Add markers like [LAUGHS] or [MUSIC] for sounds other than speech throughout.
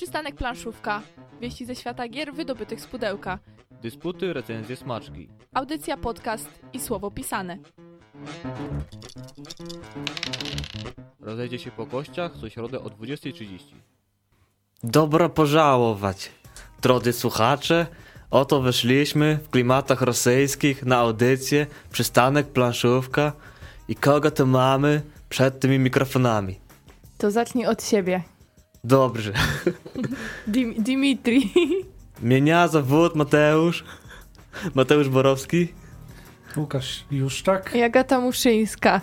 Przystanek planszówka. Wieści ze świata gier wydobytych z pudełka. Dysputy, recenzje, smaczki. Audycja, podcast i słowo pisane. Rozejdzie się po kościach co środę o 20.30. Dobro pożałować. Drodzy słuchacze, oto weszliśmy w klimatach rosyjskich na audycję Przystanek Planszówka i kogo to mamy przed tymi mikrofonami? To zacznij od siebie. Dobrze. [LAUGHS] Dim Dimitri. [LAUGHS] Mnie zawód Mateusz. Mateusz Borowski. Łukasz Juszczak. I Agata Muszyńska.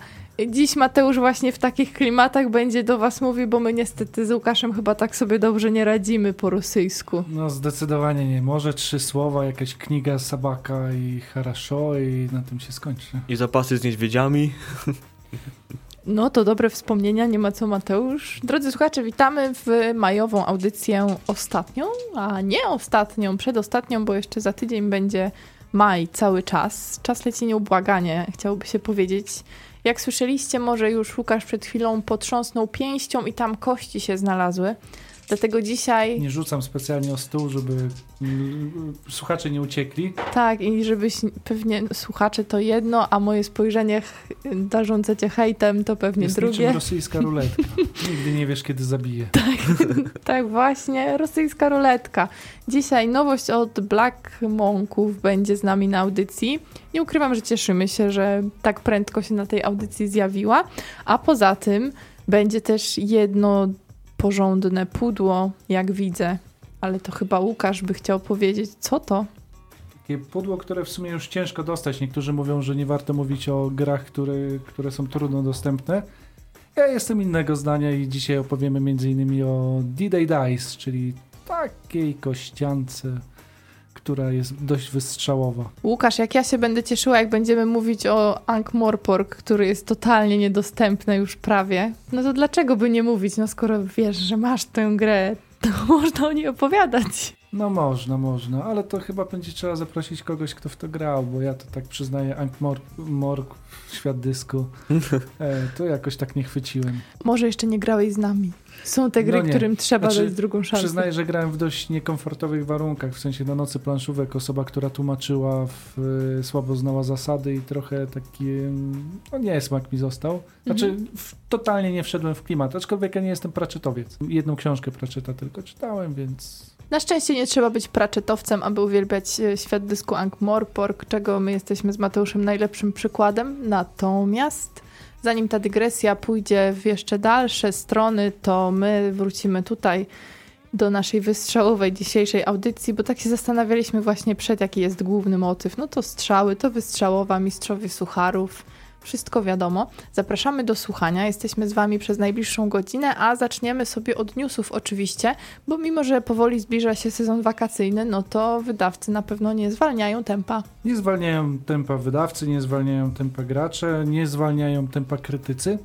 Dziś Mateusz właśnie w takich klimatach będzie do was mówił, bo my niestety z Łukaszem chyba tak sobie dobrze nie radzimy po rosyjsku. No zdecydowanie nie. Może trzy słowa, jakaś kniga Sabaka i Haraszo i na tym się skończy. I zapasy z niedźwiedziami. [LAUGHS] No to dobre wspomnienia, nie ma co Mateusz. Drodzy słuchacze, witamy w majową audycję ostatnią, a nie ostatnią, przedostatnią, bo jeszcze za tydzień będzie maj cały czas. Czas leci nieubłaganie, chciałoby się powiedzieć. Jak słyszeliście, może już Łukasz przed chwilą potrząsnął pięścią i tam kości się znalazły. Dlatego dzisiaj, Nie rzucam specjalnie o stół, żeby słuchacze nie uciekli. tak, i żebyś pewnie słuchacze to jedno, a moje spojrzenie darzące cię hejtem to pewnie Jest drugie. niczym rosyjska ruletka. Nigdy nie wiesz, kiedy zabije. [LAUGHS] Tak właśnie, rosyjska ruletka. Dzisiaj nowość od Black Monków będzie z nami na audycji. Nie ukrywam, że cieszymy się, że tak prędko się na tej audycji zjawiła. A poza tym będzie też jedno porządne pudło, jak widzę. Ale to chyba Łukasz by chciał powiedzieć, co to? Takie pudło, które w sumie już ciężko dostać. Niektórzy mówią, że nie warto mówić o grach, które, które są trudno dostępne. Ja jestem innego zdania i dzisiaj opowiemy m.in. o D-Day Dice, czyli takiej kościance, która jest dość wystrzałowa. Łukasz, jak ja się będę cieszyła, jak będziemy mówić o Ankh-Morpork, który jest totalnie niedostępny już prawie, no to dlaczego by nie mówić? No skoro wiesz, że masz tę grę, to [LAUGHS] można o niej opowiadać. No można, można, ale to chyba będzie trzeba zaprosić kogoś, kto w to grał, bo ja to tak przyznaję, Ankh-Mork, świat dysku, [LAUGHS] e, to jakoś tak nie chwyciłem. Może jeszcze nie grałeś z nami. Są te gry, No którym trzeba Znaczy, dać drugą szansę. Przyznaję, że grałem w dość niekomfortowych warunkach, w sensie na nocy planszówek osoba, która tłumaczyła, w, y, słabo znała zasady i trochę taki, no nie smak mi został. Znaczy Mhm. w, totalnie nie wszedłem w klimat, aczkolwiek ja nie jestem praczetowiec. Jedną książkę praczeta tylko czytałem, więc Na szczęście nie trzeba być praczetowcem, aby uwielbiać e, świat dysku Ankh-Morpork, czego my jesteśmy z Mateuszem najlepszym przykładem. Natomiast zanim ta dygresja pójdzie w jeszcze dalsze strony, to my wrócimy tutaj do naszej wystrzałowej dzisiejszej audycji, bo tak się zastanawialiśmy właśnie przed, jaki jest główny motyw. No to strzały, to wystrzałowa, mistrzowie sucharów, wszystko wiadomo. Zapraszamy do słuchania, jesteśmy z Wami przez najbliższą godzinę, a zaczniemy sobie od newsów oczywiście, bo mimo, że powoli zbliża się sezon wakacyjny, no to wydawcy na pewno nie zwalniają tempa. nie zwalniają tempa wydawcy, nie zwalniają tempa gracze, nie zwalniają tempa krytycy.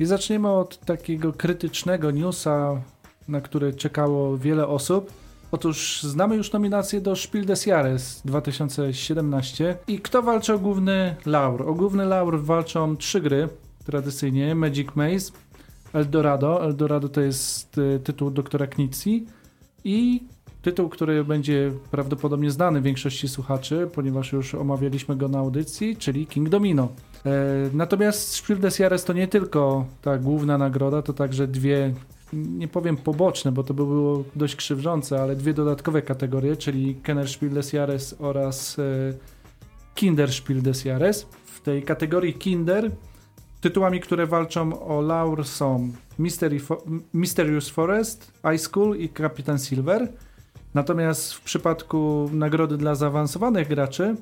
I zaczniemy od takiego krytycznego newsa, na który czekało wiele osób. Otóż znamy już nominację do Spiel des Jahres 2017 i kto walczy o główny laur? O główny laur walczą trzy gry tradycyjnie, Magic Maze, Eldorado, Eldorado to jest y, tytuł doktora Knitsi i tytuł, który będzie prawdopodobnie znany większości słuchaczy, ponieważ już omawialiśmy go na audycji, czyli King Domino. E, natomiast Spiel des Jahres to nie tylko ta główna nagroda, to także dwie, nie powiem poboczne, bo to by było dość krzywdzące, ale dwie dodatkowe kategorie, czyli Kenner Spiel des Jahres oraz e, Kinder Spiel des Jahres. W tej kategorii Kinder tytułami, które walczą o laur są Mystery Fo- Mysterious Forest, High School i Kapitan Silver. Natomiast w przypadku nagrody dla zaawansowanych graczy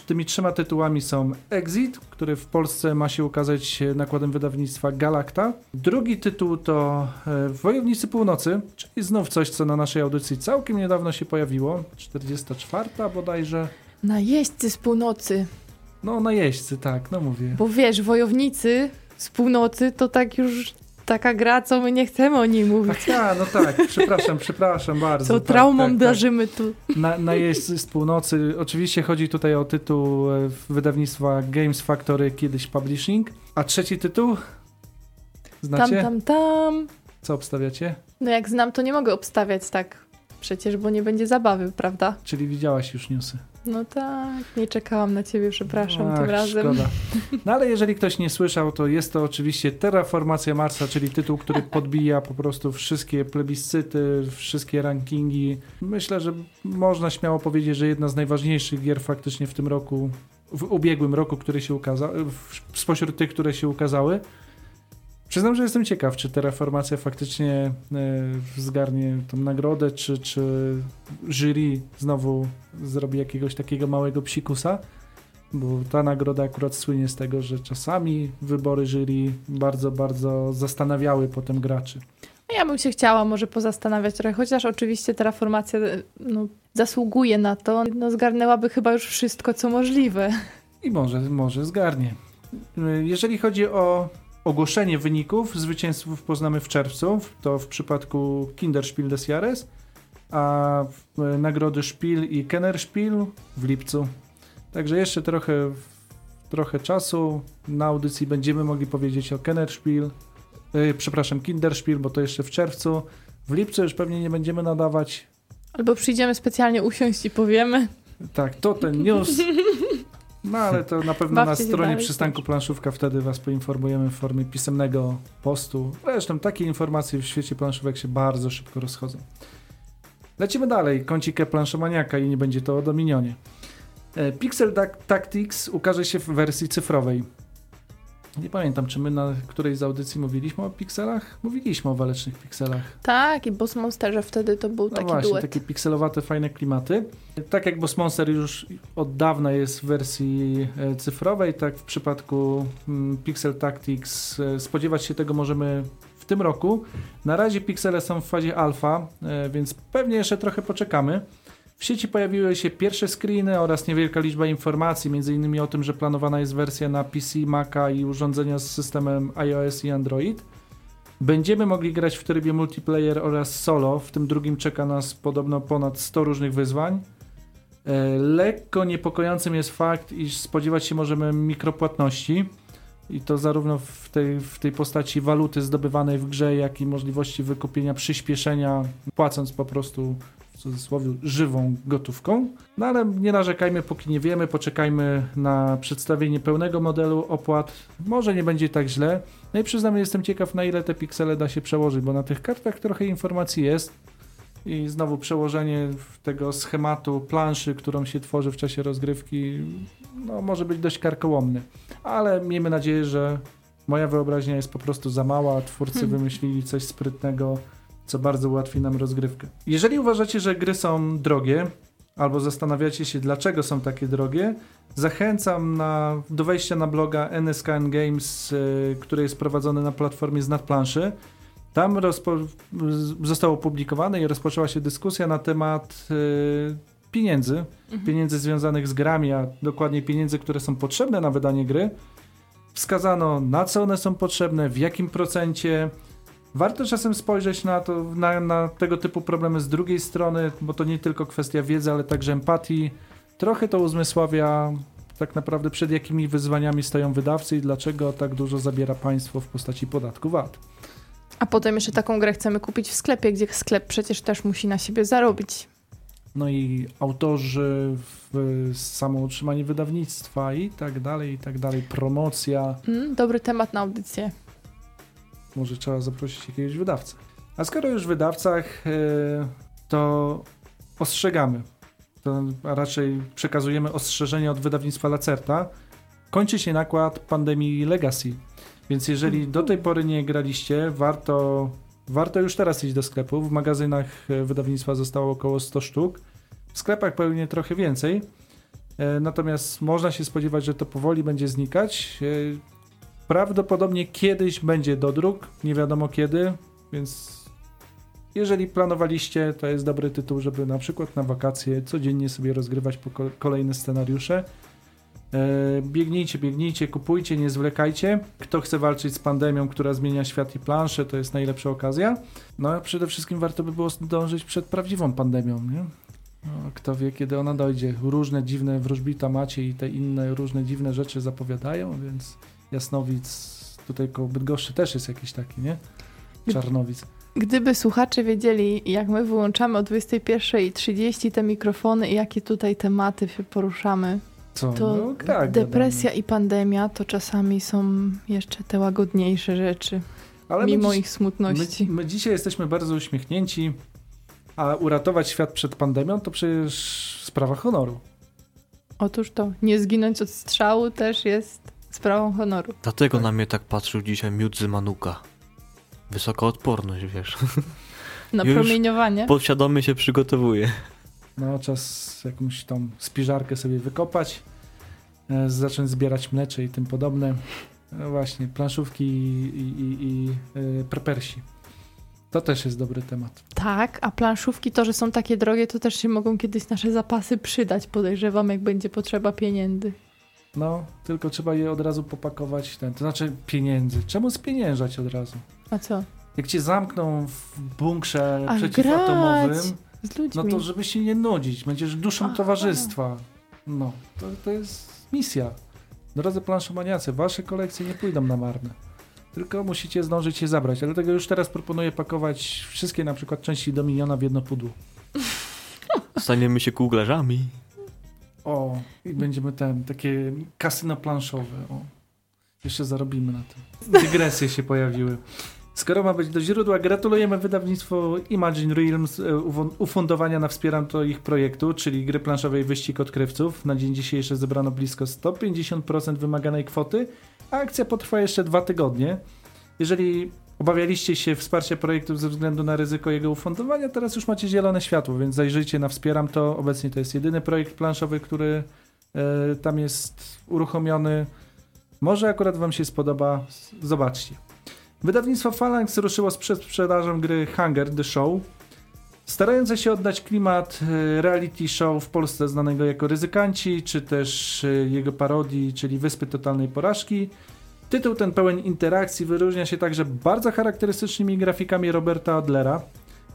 tymi trzema tytułami są Exit, który w Polsce ma się ukazać nakładem wydawnictwa Galacta. Drugi tytuł to e, Wojownicy Północy, czyli znów coś, co na naszej audycji całkiem niedawno się pojawiło. 44 bodajże. Najeźdźcy z północy, No, najeźdźcy, tak, no mówię. bo wiesz, wojownicy z północy to tak już taka gra, co my nie chcemy o niej mówić. Ach ja, no tak, przepraszam, przepraszam bardzo. Co tak, traumą tak, tak. darzymy tu. Na, najeźdźcy z północy. Oczywiście chodzi tutaj o tytuł e, wydawnictwa Games Factory, kiedyś Publishing. A trzeci tytuł? Tam, Znacie? tam, tam. Co obstawiacie? No jak znam, to nie mogę obstawiać tak przecież, bo nie będzie zabawy, prawda? Czyli widziałaś już newsy. No tak, nie czekałam na ciebie, przepraszam Ach, tym razem. Szkoda. [LAUGHS] No ale jeżeli ktoś nie słyszał, to jest to oczywiście Terraformacja Marsa, czyli tytuł, który podbija po prostu wszystkie plebiscyty, wszystkie rankingi. Myślę, że można śmiało powiedzieć, że jedna z najważniejszych gier faktycznie w tym roku, w ubiegłym roku, które się ukazały, spośród tych, które się ukazały. Przyznam, że jestem ciekaw, czy Terraformacja faktycznie e, zgarnie tą nagrodę, czy, czy jury znowu zrobi jakiegoś takiego małego psikusa, bo ta nagroda akurat słynie z tego, że czasami wybory jury bardzo, bardzo zastanawiały potem graczy. No ja bym się chciała może pozastanawiać trochę, chociaż oczywiście Terraformacja no, zasługuje na to. No, zgarnęłaby chyba już wszystko, co możliwe. I może, może zgarnie. Jeżeli chodzi o ogłoszenie wyników, zwycięzców poznamy w czerwcu, to w przypadku Kinderspiel des Jahres, a nagrody Spiel i Kennerspiel w lipcu. Także jeszcze trochę, trochę czasu. Na audycji będziemy mogli powiedzieć o Kennerspiel, yy, przepraszam, Kinderspiel, bo to jeszcze w czerwcu. W lipcu już pewnie nie będziemy nadawać. Albo przyjdziemy specjalnie usiąść i powiemy. Tak, to ten news. [LAUGHS] No ale to na pewno na stronie przystanku planszówka wtedy was poinformujemy w formie pisemnego postu. Zresztą takie informacje w świecie planszówek się bardzo szybko rozchodzą. Lecimy dalej. Kącikę planszomaniaka i nie będzie to o Dominionie. E, Pixel Tactics ukaże się w wersji cyfrowej. Nie pamiętam, czy my na którejś z audycji mówiliśmy o pikselach? Mówiliśmy o walecznych pikselach. Tak, i Boss Monsterze wtedy to był no taki właśnie, duet. takie pikselowate, fajne klimaty. Tak jak Boss Monster już od dawna jest w wersji e, cyfrowej, tak w przypadku mm, Pixel Tactics e, spodziewać się tego możemy w tym roku. Na razie piksele są w fazie alfa, e, więc pewnie jeszcze trochę poczekamy. W sieci pojawiły się pierwsze screeny oraz niewielka liczba informacji, m.in. o tym, że planowana jest wersja na PC, Maca i urządzenia z systemem iOS i Android. Będziemy mogli grać w trybie multiplayer oraz solo, w tym drugim czeka nas podobno ponad 100 różnych wyzwań. E, lekko niepokojącym jest fakt, iż spodziewać się możemy mikropłatności i to zarówno w tej, w tej postaci waluty zdobywanej w grze, jak i możliwości wykupienia przyspieszenia, płacąc po prostu cudzysłowie żywą gotówką. No ale nie narzekajmy, póki nie wiemy, poczekajmy na przedstawienie pełnego modelu opłat. Może nie będzie tak źle. No i przyznam, jestem ciekaw, na ile te piksele da się przełożyć, bo na tych kartach trochę informacji jest. I znowu przełożenie tego schematu planszy, którą się tworzy w czasie rozgrywki, no, może być dość karkołomny. Ale miejmy nadzieję, że moja wyobraźnia jest po prostu za mała, twórcy hmm. wymyślili coś sprytnego, co bardzo ułatwi nam rozgrywkę. Jeżeli uważacie, że gry są drogie, albo zastanawiacie się, dlaczego są takie drogie, zachęcam na, do wejścia na bloga NSKN Games, y, który jest prowadzony na platformie z nadplanszy. Tam zostało opublikowane i rozpoczęła się dyskusja na temat y, pieniędzy, mhm. pieniędzy związanych z grami, a dokładnie pieniędzy, które są potrzebne na wydanie gry. Wskazano, na co one są potrzebne, w jakim procencie, Warto czasem spojrzeć na, to, na, na tego typu problemy z drugiej strony, bo to nie tylko kwestia wiedzy, ale także empatii. Trochę to uzmysławia tak naprawdę przed jakimi wyzwaniami stoją wydawcy i dlaczego tak dużo zabiera państwo w postaci podatku VAT. A potem jeszcze taką grę chcemy kupić w sklepie, gdzie sklep przecież też musi na siebie zarobić. No i autorzy, samo utrzymanie wydawnictwa i tak dalej, i tak dalej, promocja. Mm, dobry temat na audycję. Może trzeba zaprosić jakiegoś wydawcę. A skoro już w wydawcach, e, to ostrzegamy. To raczej przekazujemy ostrzeżenie od wydawnictwa Lacerta. Kończy się nakład pandemii Legacy. Więc jeżeli do tej pory nie graliście, warto, warto już teraz iść do sklepu. W magazynach e, wydawnictwa zostało około 100 sztuk. W sklepach pewnie trochę więcej. E, natomiast można się spodziewać, że to powoli będzie znikać. Prawdopodobnie kiedyś będzie dodruk, nie wiadomo kiedy, więc jeżeli planowaliście, to jest dobry tytuł, żeby na przykład na wakacje codziennie sobie rozgrywać kolejne scenariusze. E, biegnijcie, biegnijcie, kupujcie, nie zwlekajcie. Kto chce walczyć z pandemią, która zmienia świat i planszę, to jest najlepsza okazja. No a przede wszystkim warto by było dążyć przed prawdziwą pandemią, nie? No, kto wie, kiedy ona dojdzie. Różne dziwne wróżbita macie i te inne różne dziwne rzeczy zapowiadają, więc Jasnowic, tutaj koło Bydgoszczy też jest jakiś taki, nie? Czarnowic. Gdyby słuchacze wiedzieli, jak my wyłączamy o 21.30 te mikrofony i jakie tutaj tematy się poruszamy, Co? to no, tak, depresja i pandemia to czasami są jeszcze te łagodniejsze rzeczy, Ale mimo my, ich smutności. my, my dzisiaj jesteśmy bardzo uśmiechnięci, a uratować świat przed pandemią to przecież sprawa honoru. Otóż to, nie zginąć od strzału też jest sprawą honoru. Dlatego Tak. na mnie tak patrzył dzisiaj miód z Manuka. Wysoka odporność, wiesz. Na Już promieniowanie. Podświadomie się przygotowuję. No, czas jakąś tą spiżarkę sobie wykopać, e, zacząć zbierać mlecze i tym podobne. No właśnie, planszówki i, i, i, i e, prepersi. To też jest dobry temat. Tak, a planszówki to, że są takie drogie, to też się mogą kiedyś nasze zapasy przydać, podejrzewam, jak będzie potrzeba pieniędzy. No, tylko trzeba je od razu popakować, ten, to znaczy pieniędzy. Czemu spieniężać od razu? A co? Jak cię zamkną w bunkrze A przeciwatomowym, grać Z ludźmi. no to żeby się nie nudzić, będziesz duszą Aha. towarzystwa. No, to, to jest misja. Drodzy planszomaniacy, wasze kolekcje nie pójdą na marne. Tylko musicie zdążyć je zabrać. Dlatego już teraz proponuję pakować wszystkie na przykład części Dominiona w jedno pudło. Staniemy się kuglarzami. O, i będziemy ten, takie kasyno planszowe. O. Jeszcze zarobimy na tym. Dygresje się pojawiły. Skoro ma być do źródła, gratulujemy wydawnictwu Imagine Realms e, ufundowania na wspieram to ich projektu, czyli gry planszowej Wyścig Odkrywców. Na dzień dzisiejszy zebrano blisko 150% wymaganej kwoty, a akcja potrwa jeszcze dwa tygodnie. Jeżeli obawialiście się wsparcia projektu ze względu na ryzyko jego ufundowania, teraz już macie zielone światło, więc zajrzyjcie na Wspieram to. Obecnie to jest jedyny projekt planszowy, który e, tam jest uruchomiony. Może akurat Wam się spodoba, zobaczcie. Wydawnictwo Phalanx ruszyło z przedsprzedażą gry Hunger The Show. Starające się oddać klimat e, reality show w Polsce znanego jako Ryzykanci, czy też e, jego parodii, czyli Wyspy Totalnej Porażki. Tytuł ten pełen interakcji wyróżnia się także bardzo charakterystycznymi grafikami Roberta Adlera.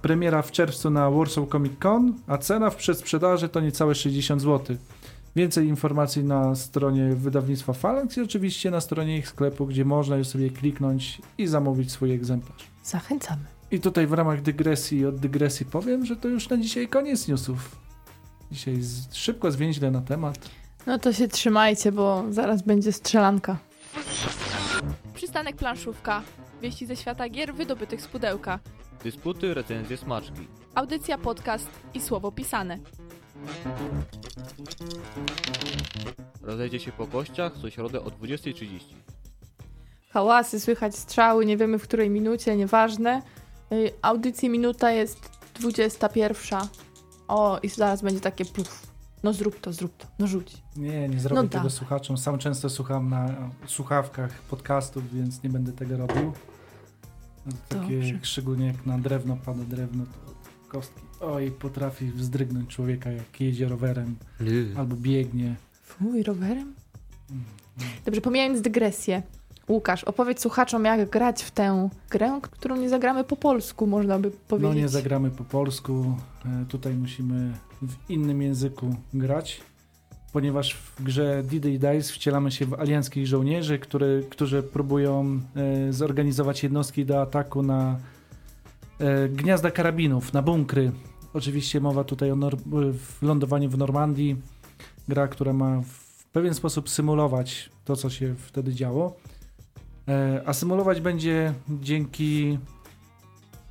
Premiera w czerwcu na Warsaw Comic Con, a cena w przedsprzedaży to niecałe 60 zł. Więcej informacji na stronie wydawnictwa Phalanx i oczywiście na stronie ich sklepu, gdzie można już sobie kliknąć i zamówić swój egzemplarz. Zachęcamy. I tutaj w ramach dygresji od dygresji powiem, że to już na dzisiaj koniec newsów. Dzisiaj z, szybko zwięźle na temat. No to się trzymajcie, bo zaraz będzie strzelanka. Przystanek planszówka. Wieści ze świata gier wydobytych z pudełka. Dysputy, recenzje, smaczki. Audycja, podcast i słowo pisane. Rozejdzie się po kościach co środę o 20.30. Hałasy, słychać strzały, nie wiemy w której minucie, nieważne. Y, Audycji minuta jest 21. O, i zaraz będzie takie puf. No zrób to, zrób to, no rzuć. Nie, nie zrobię No tego dawaj. słuchaczom. Sam często słucham na słuchawkach podcastów, więc nie będę tego robił. No, Takie, Dobrze. szczególnie jak na drewno pada drewno, to kostki. Oj, potrafi wzdrygnąć człowieka, jak jedzie rowerem albo biegnie. Fuj, rowerem? Mm, Dobrze, pomijając dygresję. Łukasz, opowiedz słuchaczom, jak grać w tę grę, którą nie zagramy po polsku, można by No powiedzieć. nie zagramy po polsku. E, Tutaj musimy w innym języku grać, ponieważ w grze D-Day Dice wcielamy się w alianckich żołnierzy, które, którzy próbują e, zorganizować jednostki do ataku na e, gniazda karabinów, na bunkry. Oczywiście mowa tutaj o lądowaniu w Normandii. Gra, która ma w pewien sposób symulować to, co się wtedy działo. E, A symulować będzie dzięki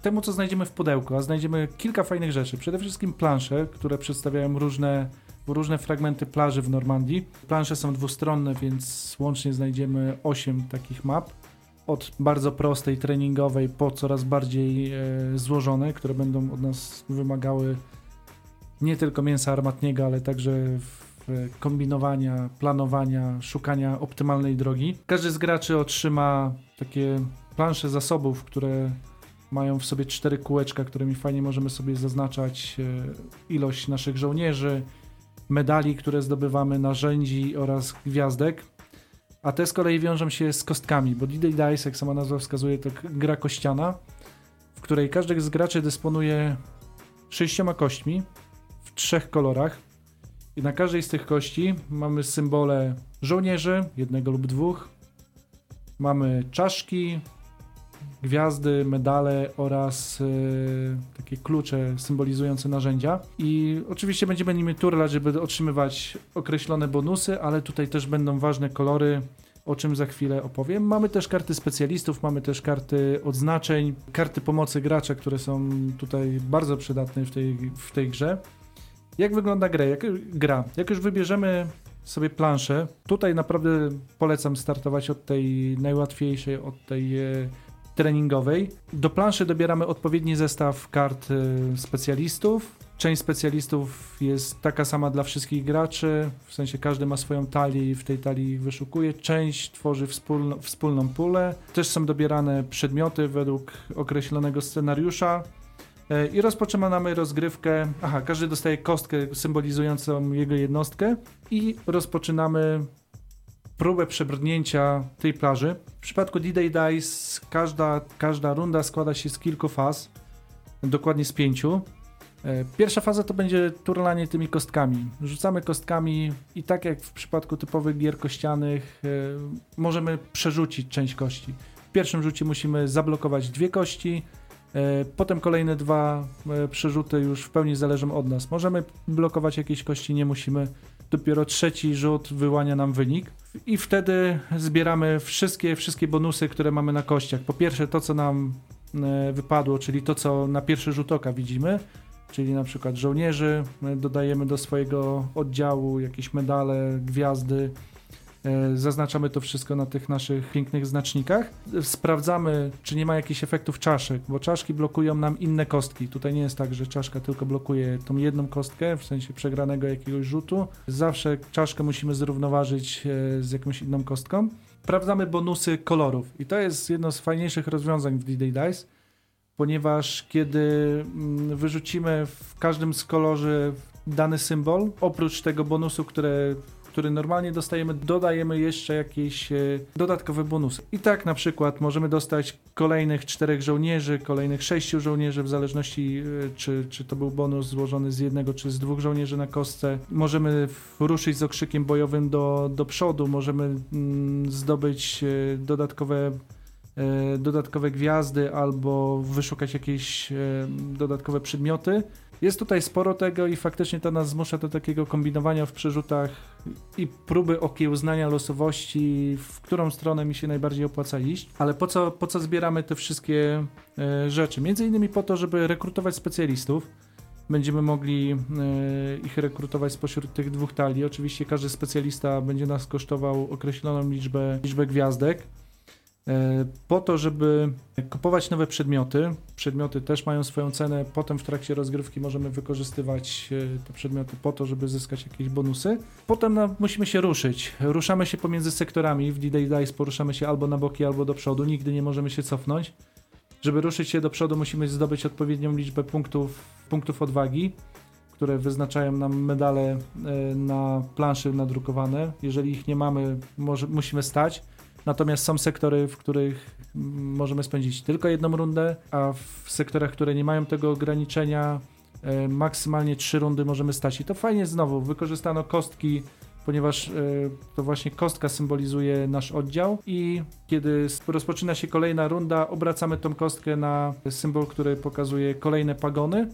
temu, co znajdziemy w pudełku, a znajdziemy kilka fajnych rzeczy. Przede wszystkim plansze, które przedstawiają różne, różne fragmenty plaży w Normandii. Plansze są dwustronne, więc łącznie znajdziemy 8 takich map. Od bardzo prostej, treningowej, po coraz bardziej e, złożone, które będą od nas wymagały nie tylko mięsa armatniego, ale także kombinowania, planowania, szukania optymalnej drogi. Każdy z graczy otrzyma takie plansze zasobów, które mają w sobie cztery kółeczka, którymi fajnie możemy sobie zaznaczać e, ilość naszych żołnierzy, medali, które zdobywamy, narzędzi oraz gwiazdek. A te z kolei wiążą się z kostkami, bo D-Day Dice, jak sama nazwa wskazuje, to gra kościana, w której każdy z graczy dysponuje sześcioma kośćmi w trzech kolorach. I na każdej z tych kości mamy symbole żołnierzy, jednego lub dwóch. Mamy czaszki, gwiazdy, medale oraz y, takie klucze symbolizujące narzędzia. I oczywiście będziemy nimi turlać, żeby otrzymywać określone bonusy, ale tutaj też będą ważne kolory, o czym za chwilę opowiem. Mamy też karty specjalistów, mamy też karty odznaczeń, karty pomocy gracza, które są tutaj bardzo przydatne w tej, w tej grze. Jak wygląda gra? Jak, gra? Jak już wybierzemy sobie planszę, tutaj naprawdę polecam startować od tej najłatwiejszej, od tej e, treningowej. Do planszy dobieramy odpowiedni zestaw kart e, specjalistów. Część specjalistów jest taka sama dla wszystkich graczy, w sensie każdy ma swoją talię i w tej talii wyszukuje. Część tworzy wspólno, wspólną pulę. Też są dobierane przedmioty według określonego scenariusza. E, I rozpoczynamy rozgrywkę. Aha, każdy dostaje kostkę symbolizującą jego jednostkę i rozpoczynamy próbę przebrnięcia tej plaży. W przypadku D-Day Dice każda, każda runda składa się z kilku faz, dokładnie z pięciu. E, pierwsza faza to będzie turlanie tymi kostkami. Rzucamy kostkami i tak jak w przypadku typowych gier kościanych e, możemy przerzucić część kości. W pierwszym rzucie musimy zablokować dwie kości, potem kolejne dwa przerzuty już w pełni zależą od nas. Możemy blokować jakieś kości, nie musimy. Dopiero trzeci rzut wyłania nam wynik i wtedy zbieramy wszystkie, wszystkie bonusy, które mamy na kościach. Po pierwsze to, co nam wypadło, czyli to, co na pierwszy rzut oka widzimy czyli na przykład żołnierzy, dodajemy do swojego oddziału jakieś medale, gwiazdy. E, zaznaczamy to wszystko na tych naszych pięknych znacznikach. Sprawdzamy, czy nie ma jakichś efektów czaszek, bo czaszki blokują nam inne kostki. Tutaj nie jest tak, że czaszka tylko blokuje tą jedną kostkę, w sensie przegranego jakiegoś rzutu. Zawsze czaszkę musimy zrównoważyć e, z jakąś inną kostką. Sprawdzamy bonusy kolorów i to jest jedno z fajniejszych rozwiązań w D-Day Dice ponieważ kiedy mm, wyrzucimy w każdym z kolorze dany symbol, oprócz tego bonusu, które, który normalnie dostajemy, dodajemy jeszcze jakieś e, dodatkowe bonusy. I tak na przykład możemy dostać kolejnych czterech żołnierzy, kolejnych sześciu żołnierzy, w zależności e, czy, czy to był bonus złożony z jednego czy z dwóch żołnierzy na kostce. Możemy ruszyć z okrzykiem bojowym do, do przodu, możemy mm, zdobyć e, dodatkowe dodatkowe gwiazdy albo wyszukać jakieś dodatkowe przedmioty. Jest tutaj sporo tego i faktycznie to nas zmusza do takiego kombinowania w przerzutach i próby okiełznania losowości, w którą stronę mi się najbardziej opłaca iść. Ale po co, po co zbieramy te wszystkie e, rzeczy? Między innymi po to, żeby rekrutować specjalistów. Będziemy mogli ich rekrutować spośród tych dwóch talii. Oczywiście każdy specjalista będzie nas kosztował określoną liczbę, liczbę gwiazdek. E, po to, żeby kupować nowe przedmioty. Przedmioty też mają swoją cenę. Potem w trakcie rozgrywki możemy wykorzystywać e, te przedmioty po to, żeby zyskać jakieś bonusy. Potem no, musimy się ruszyć. Ruszamy się pomiędzy sektorami. W D-Day Dice poruszamy się albo na boki, albo do przodu. Nigdy nie możemy się cofnąć. Żeby ruszyć się do przodu, musimy zdobyć odpowiednią liczbę punktów, punktów odwagi, które wyznaczają nam medale e, na planszy nadrukowane. Jeżeli ich nie mamy, może, musimy stać Natomiast są sektory, w których możemy spędzić tylko jedną rundę, a w sektorach, które nie mają tego ograniczenia, e, maksymalnie trzy rundy możemy stać. I to fajnie znowu, wykorzystano kostki, ponieważ e, to właśnie kostka symbolizuje nasz oddział i kiedy rozpoczyna się kolejna runda, obracamy tą kostkę na symbol, który pokazuje kolejne pagony.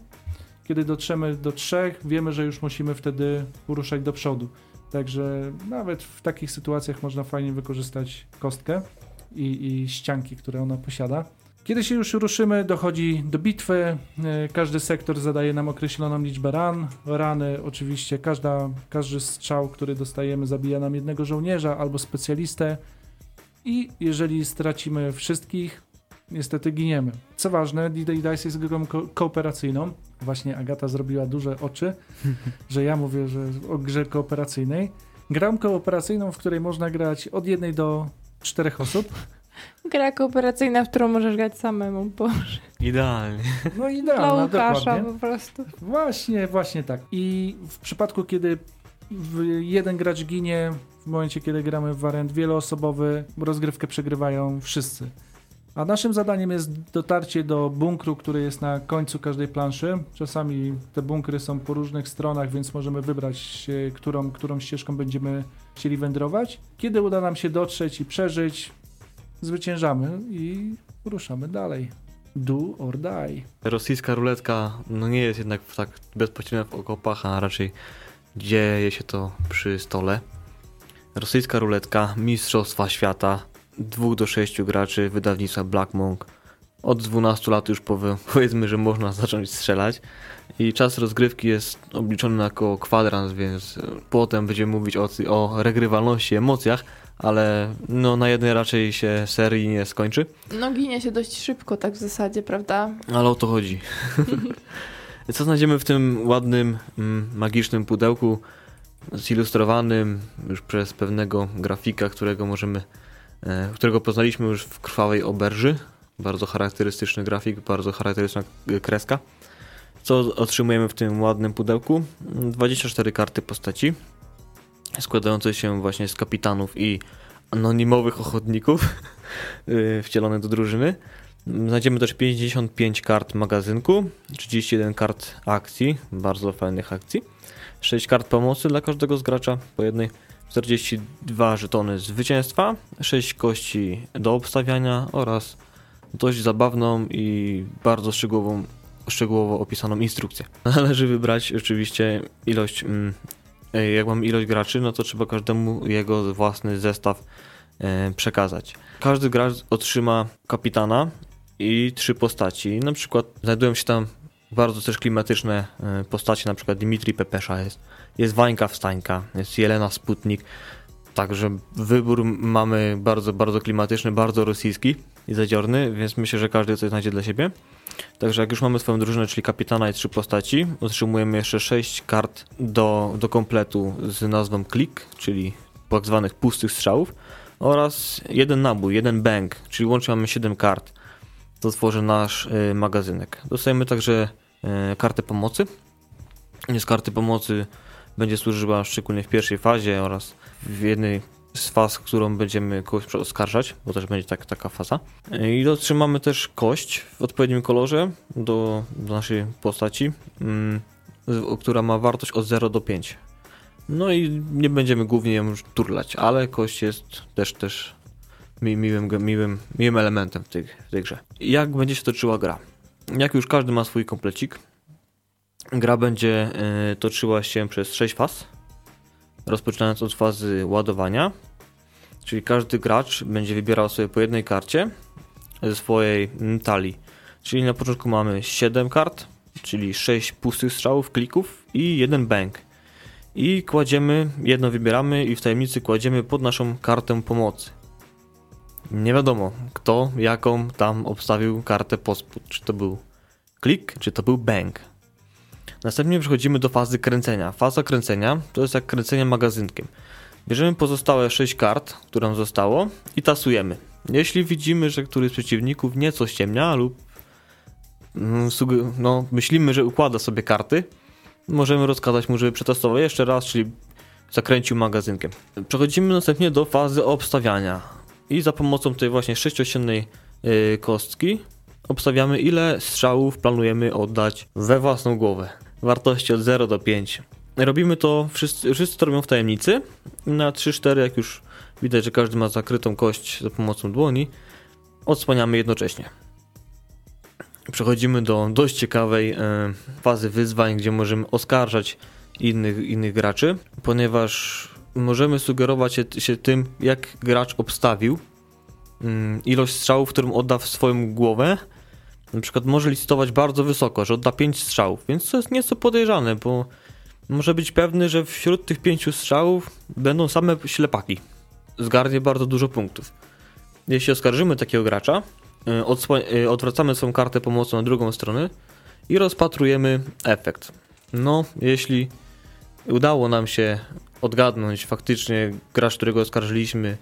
Kiedy dotrzemy do trzech, wiemy, że już musimy wtedy poruszać do przodu. Także nawet w takich sytuacjach można fajnie wykorzystać kostkę i, i ścianki, które ona posiada. Kiedy się już ruszymy, dochodzi do bitwy. E, każdy sektor zadaje nam określoną liczbę ran. Rany, oczywiście, każda, każdy strzał, który dostajemy, zabija nam jednego żołnierza albo specjalistę. I jeżeli stracimy wszystkich, niestety giniemy. Co ważne, D-Day Dice jest grą ko kooperacyjną. Właśnie Agata zrobiła duże oczy, [LAUGHS] że ja mówię że o grze kooperacyjnej. Gram kooperacyjną, w której można grać od jednej do czterech osób. [LAUGHS] Gra kooperacyjna, w którą możesz grać samemu, Boże. Idealnie. No idealna, Dla Łukasza dokładnie. po prostu. Właśnie, właśnie tak. I w przypadku, kiedy jeden gracz ginie, w momencie, kiedy gramy w wariant wieloosobowy, rozgrywkę przegrywają wszyscy. A naszym zadaniem jest dotarcie do bunkru, który jest na końcu każdej planszy. Czasami te bunkry są po różnych stronach, więc możemy wybrać, którą, którą ścieżką będziemy chcieli wędrować. Kiedy uda nam się dotrzeć i przeżyć, zwyciężamy i ruszamy dalej. Do or die. Rosyjska ruletka no nie jest jednak tak bezpośrednio w okopach, a raczej dzieje się to przy stole. Rosyjska ruletka, Mistrzostwa Świata, 2 do 6 graczy, wydawnictwa Black Monk. Od 12 lat już powie, [LAUGHS] powiedzmy, że można [LAUGHS] zacząć strzelać. I czas rozgrywki jest obliczony jako kwadrans, więc potem będziemy mówić o, o regrywalności, emocjach, ale no, na jednej raczej się serii nie skończy. No ginie się dość szybko tak w zasadzie, prawda? Ale o to chodzi. [LAUGHS] Co znajdziemy w tym ładnym, mm, magicznym pudełku zilustrowanym już przez pewnego grafika, którego możemy, e, którego poznaliśmy już w Krwawej Oberży. Bardzo charakterystyczny grafik, bardzo charakterystyczna kreska. Co otrzymujemy w tym ładnym pudełku? 24 karty postaci, składające się właśnie z kapitanów i anonimowych ochotników [LAUGHS] wcielonych do drużyny. Znajdziemy też 55 kart magazynku, 31 kart akcji, bardzo fajnych akcji, 6 kart pomocy dla każdego z gracza po jednej, 42 żetony zwycięstwa, 6 kości do obstawiania oraz dość zabawną i bardzo szczegółową, szczegółowo opisaną instrukcję. [LAUGHS] Należy wybrać oczywiście ilość, mm, jak mam ilość graczy, no to trzeba każdemu jego własny zestaw e, przekazać. Każdy gracz otrzyma kapitana i trzy postaci. Na przykład znajdują się tam bardzo też klimatyczne e, postacie, na przykład Dimitri Pepesza jest, jest Wańka Wstańka, jest Jelena Sputnik. Także wybór mamy bardzo, bardzo klimatyczny, bardzo rosyjski i zadziorny, więc myślę, że każdy coś znajdzie dla siebie. Także jak już mamy swoją drużynę, czyli kapitana i trzy postaci, otrzymujemy jeszcze sześć kart do, do kompletu z nazwą klik, czyli tak zwanych pustych strzałów oraz jeden nabój, jeden bank, czyli łącznie mamy 7 kart. To tworzy nasz y, magazynek. Dostajemy także y, kartę pomocy. Z karty pomocy będzie służyła szczególnie w pierwszej fazie oraz w jednej z faz, którą będziemy kogoś oskarżać, bo też będzie tak, taka faza. I otrzymamy też kość w odpowiednim kolorze do, do naszej postaci, mm, która ma wartość od 0 do 5. No i nie będziemy głównie ją turlać, ale kość jest też też mi, miłym, miłym, miłym elementem w tej, w tej grze. Jak będzie się toczyła gra? Jak już każdy ma swój komplecik, gra będzie y, toczyła się przez 6 faz, rozpoczynając od fazy ładowania, czyli każdy gracz będzie wybierał sobie po jednej karcie ze swojej talii. Czyli na początku mamy 7 kart, czyli 6 pustych strzałów, klików i jeden bank. I kładziemy, jedno wybieramy i w tajemnicy kładziemy pod naszą kartę pomocy. Nie wiadomo, kto jaką tam obstawił kartę pospód. Czy to był klik, czy to był bank. Następnie przechodzimy do fazy kręcenia. Faza kręcenia to jest jak kręcenie magazynkiem. Bierzemy pozostałe 6 kart, które nam zostało i tasujemy. Jeśli widzimy, że któryś z przeciwników nieco ściemnia lub mm, no, myślimy, że układa sobie karty, możemy rozkazać mu, żeby przetestował jeszcze raz, czyli zakręcił magazynkiem. Przechodzimy następnie do fazy obstawiania i za pomocą tej właśnie sześciosiennej yy, kostki obstawiamy ile strzałów planujemy oddać we własną głowę. Wartości od 0 do 5. Robimy to, wszyscy, wszyscy to robią w tajemnicy. Na 3-4, jak już widać, że każdy ma zakrytą kość za pomocą dłoni, odsłaniamy jednocześnie. Przechodzimy do dość ciekawej e, fazy wyzwań, gdzie możemy oskarżać innych, innych graczy, ponieważ możemy sugerować się, się tym, jak gracz obstawił mm, ilość strzałów, którą odda w swoją głowę. Na przykład może licytować bardzo wysoko, że odda 5 strzałów, więc to jest nieco podejrzane, bo może być pewny, że wśród tych 5 strzałów będą same ślepaki. Zgarnie bardzo dużo punktów. Jeśli oskarżymy takiego gracza, y, y, odwracamy swoją kartę pomocą na drugą stronę i rozpatrujemy efekt. No, jeśli udało nam się odgadnąć faktycznie gracz, którego oskarżyliśmy,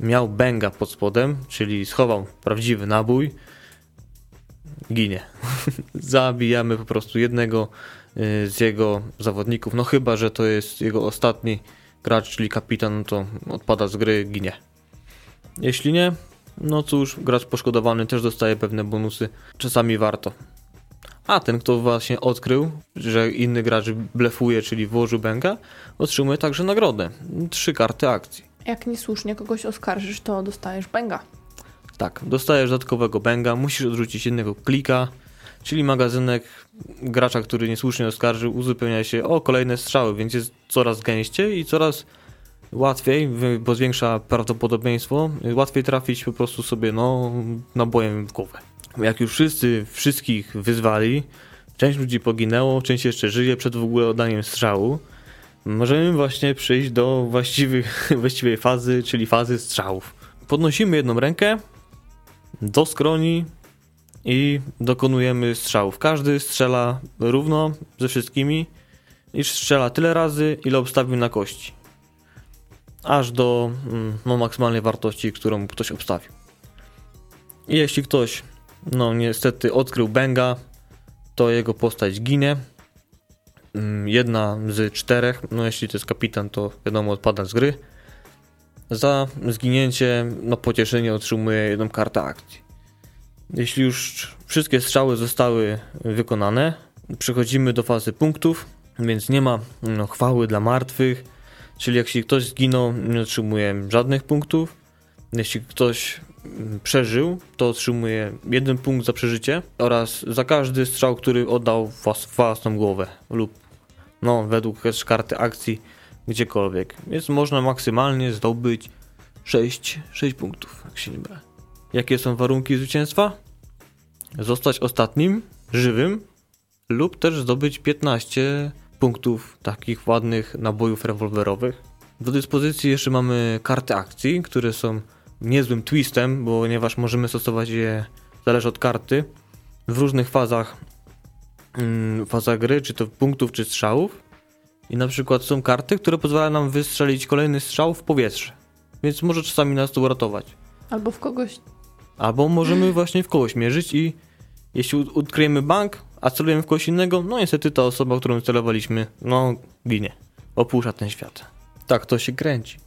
miał bęga pod spodem, czyli schował prawdziwy nabój, ginie. [LAUGHS] Zabijamy po prostu jednego y, z jego zawodników. No chyba, że to jest jego ostatni gracz, czyli kapitan, to odpada z gry, ginie. Jeśli nie, no cóż, gracz poszkodowany też dostaje pewne bonusy. Czasami warto. A ten, kto właśnie odkrył, że inny gracz blefuje, czyli włożył bęka, otrzymuje także nagrodę. Trzy karty akcji. Jak niesłusznie kogoś oskarżysz, to dostajesz bęga. Tak, dostajesz dodatkowego bęga, musisz odrzucić jednego klika, czyli magazynek gracza, który niesłusznie oskarżył, uzupełnia się o kolejne strzały, więc jest coraz gęściej i coraz łatwiej, bo zwiększa prawdopodobieństwo, łatwiej trafić po prostu sobie no, nabojem w głowę. Jak już wszyscy wszystkich wyzwali, część ludzi poginęło, część jeszcze żyje przed w ogóle oddaniem strzału, możemy właśnie przejść do [LAUGHS] właściwej fazy, czyli fazy strzałów. Podnosimy jedną rękę do skroni i dokonujemy strzałów. Każdy strzela równo ze wszystkimi i strzela tyle razy, ile obstawił na kości. Aż do mm, no, maksymalnej wartości, którą ktoś obstawił. I jeśli ktoś, no niestety, odkrył bęga, to jego postać ginie. Mm, Jedna z czterech, no jeśli to jest kapitan, to wiadomo, odpada z gry. Za zginięcie, no pocieszenie otrzymuje jedną kartę akcji. Jeśli już wszystkie strzały zostały wykonane, przechodzimy do fazy punktów, więc nie ma no, chwały dla martwych, czyli jeśli ktoś zginął, nie otrzymuje żadnych punktów. Jeśli ktoś mm, przeżył, to otrzymuje jeden punkt za przeżycie oraz za każdy strzał, który oddał włas, własną głowę lub no, według karty akcji gdziekolwiek. Więc można maksymalnie zdobyć 6, 6 punktów, jak się nie. Jakie są warunki zwycięstwa? Zostać ostatnim, żywym lub też zdobyć 15 punktów takich ładnych nabojów rewolwerowych. Do dyspozycji jeszcze mamy karty akcji, które są niezłym twistem, bo ponieważ możemy stosować je, zależy od karty, w różnych fazach, mm, fazach gry, czy to punktów, czy strzałów. I na przykład są karty, które pozwalają nam wystrzelić kolejny strzał w powietrze. Więc może czasami nas to uratować. Albo w kogoś. Albo możemy [LAUGHS] właśnie w kogoś mierzyć i jeśli odkryjemy bank, a celujemy w kogoś innego, no niestety ta osoba, którą celowaliśmy, no ginie. Opuszcza ten świat. Tak to się kręci.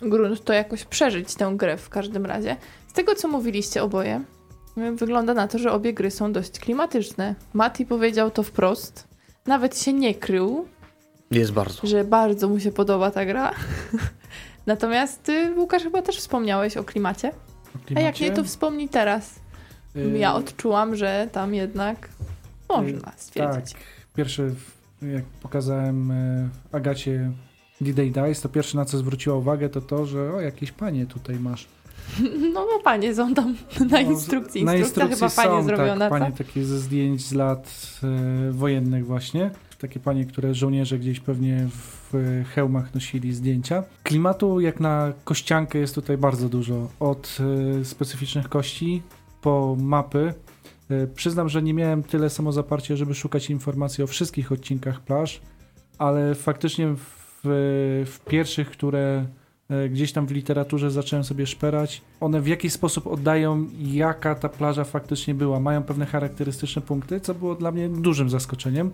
grunt to jakoś przeżyć tę grę w każdym razie. Z tego, co mówiliście oboje, wygląda na to, że obie gry są dość klimatyczne. Mati powiedział to wprost. Nawet się nie krył, Jest bardzo. że bardzo mu się podoba ta gra. [LAUGHS] Natomiast ty, Łukasz, chyba też wspomniałeś o klimacie. A jak nie, to wspomnij teraz. Y, Ja odczułam, że tam jednak można stwierdzić. Tak, pierwszy, w- jak pokazałem e, Agacie D-Day Dice, to pierwsze na co zwróciła uwagę to to, że o, jakieś panie tutaj masz. [LAUGHS] No, no panie są tam [LAUGHS] na No, instrukcji. na Instrukcja instrukcji chyba fajnie są, zrobiona, tak, panie takie ze zdjęć z lat e, wojennych właśnie. Takie panie, które żołnierze gdzieś pewnie w e, hełmach nosili zdjęcia. Klimatu jak na kościankę jest tutaj bardzo dużo. Od e, specyficznych kości po mapy. E, przyznam, że nie miałem tyle samozaparcia, żeby szukać informacji o wszystkich odcinkach plaż, ale faktycznie w, w pierwszych, które gdzieś tam w literaturze zacząłem sobie szperać, one w jakiś sposób oddają, jaka ta plaża faktycznie była. Mają pewne charakterystyczne punkty, co było dla mnie dużym zaskoczeniem.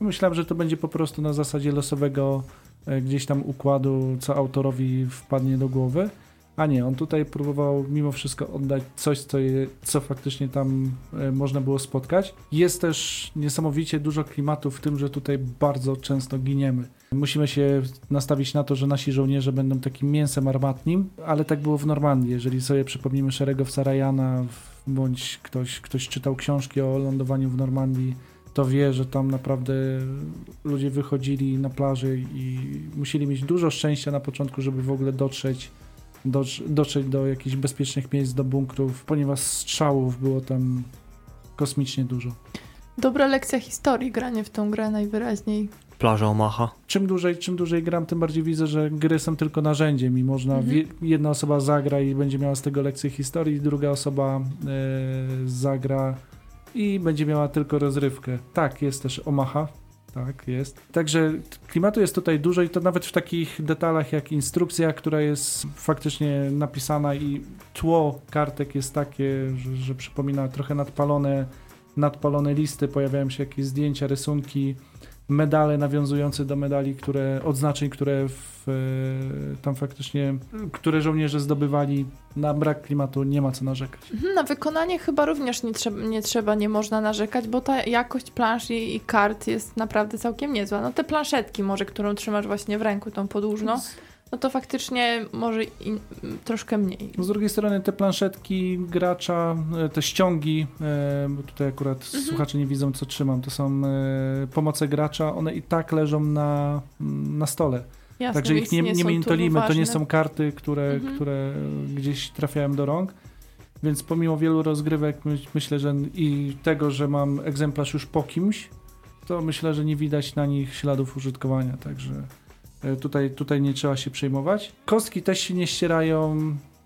Myślałem, że to będzie po prostu na zasadzie losowego e, gdzieś tam układu, co autorowi wpadnie do głowy. A nie, on tutaj próbował mimo wszystko oddać coś, co, je, co faktycznie tam e, można było spotkać. Jest też niesamowicie dużo klimatu w tym, że tutaj bardzo często giniemy. Musimy się nastawić na to, że nasi żołnierze będą takim mięsem armatnim, ale tak było w Normandii. Jeżeli sobie przypomnimy szeregowca Ryana, w- bądź ktoś, ktoś czytał książki o lądowaniu w Normandii, to wie, że tam naprawdę ludzie wychodzili na plaży i musieli mieć dużo szczęścia na początku, żeby w ogóle dotrzeć, dotrzeć do jakichś bezpiecznych miejsc, do bunkrów, ponieważ strzałów było tam kosmicznie dużo. Dobra lekcja historii, granie w tą grę najwyraźniej. Plaża Omaha. Czym dłużej, czym dłużej gram, tym bardziej widzę, że gry są tylko narzędziem i można, Mhm. jedna osoba zagra i będzie miała z tego lekcję historii, druga osoba e, zagra i będzie miała tylko rozrywkę. Tak, jest też Omaha. Tak, jest. Także klimatu jest tutaj dużo i to nawet w takich detalach jak instrukcja, która jest faktycznie napisana i tło kartek jest takie, że, że przypomina trochę nadpalone, nadpalone listy, pojawiają się jakieś zdjęcia, rysunki, medale nawiązujące do medali, które, odznaczeń, które w, e, tam faktycznie, które żołnierze zdobywali. Na brak klimatu nie ma co narzekać. Mhm, Na wykonanie chyba również nie trzeba, nie trzeba, nie można narzekać, bo ta jakość plansz i, i kart jest naprawdę całkiem niezła. No te planszetki może, którą trzymasz właśnie w ręku, tą podłużną, no to faktycznie może in, troszkę mniej. No z drugiej strony te planszetki gracza, e, te ściągi, e, bo tutaj akurat Mhm. słuchacze nie widzą co trzymam, to są e, pomoce gracza, one i tak leżą na, na stole. Jasne, Także ich nie, nie tu mintolimy, to nie są karty, które, Mhm. które gdzieś trafiają do rąk. Więc pomimo wielu rozgrywek my, myślę, że i tego, że mam egzemplarz już po kimś, to myślę, że nie widać na nich śladów użytkowania, także tutaj, tutaj nie trzeba się przejmować. Kostki też się nie ścierają.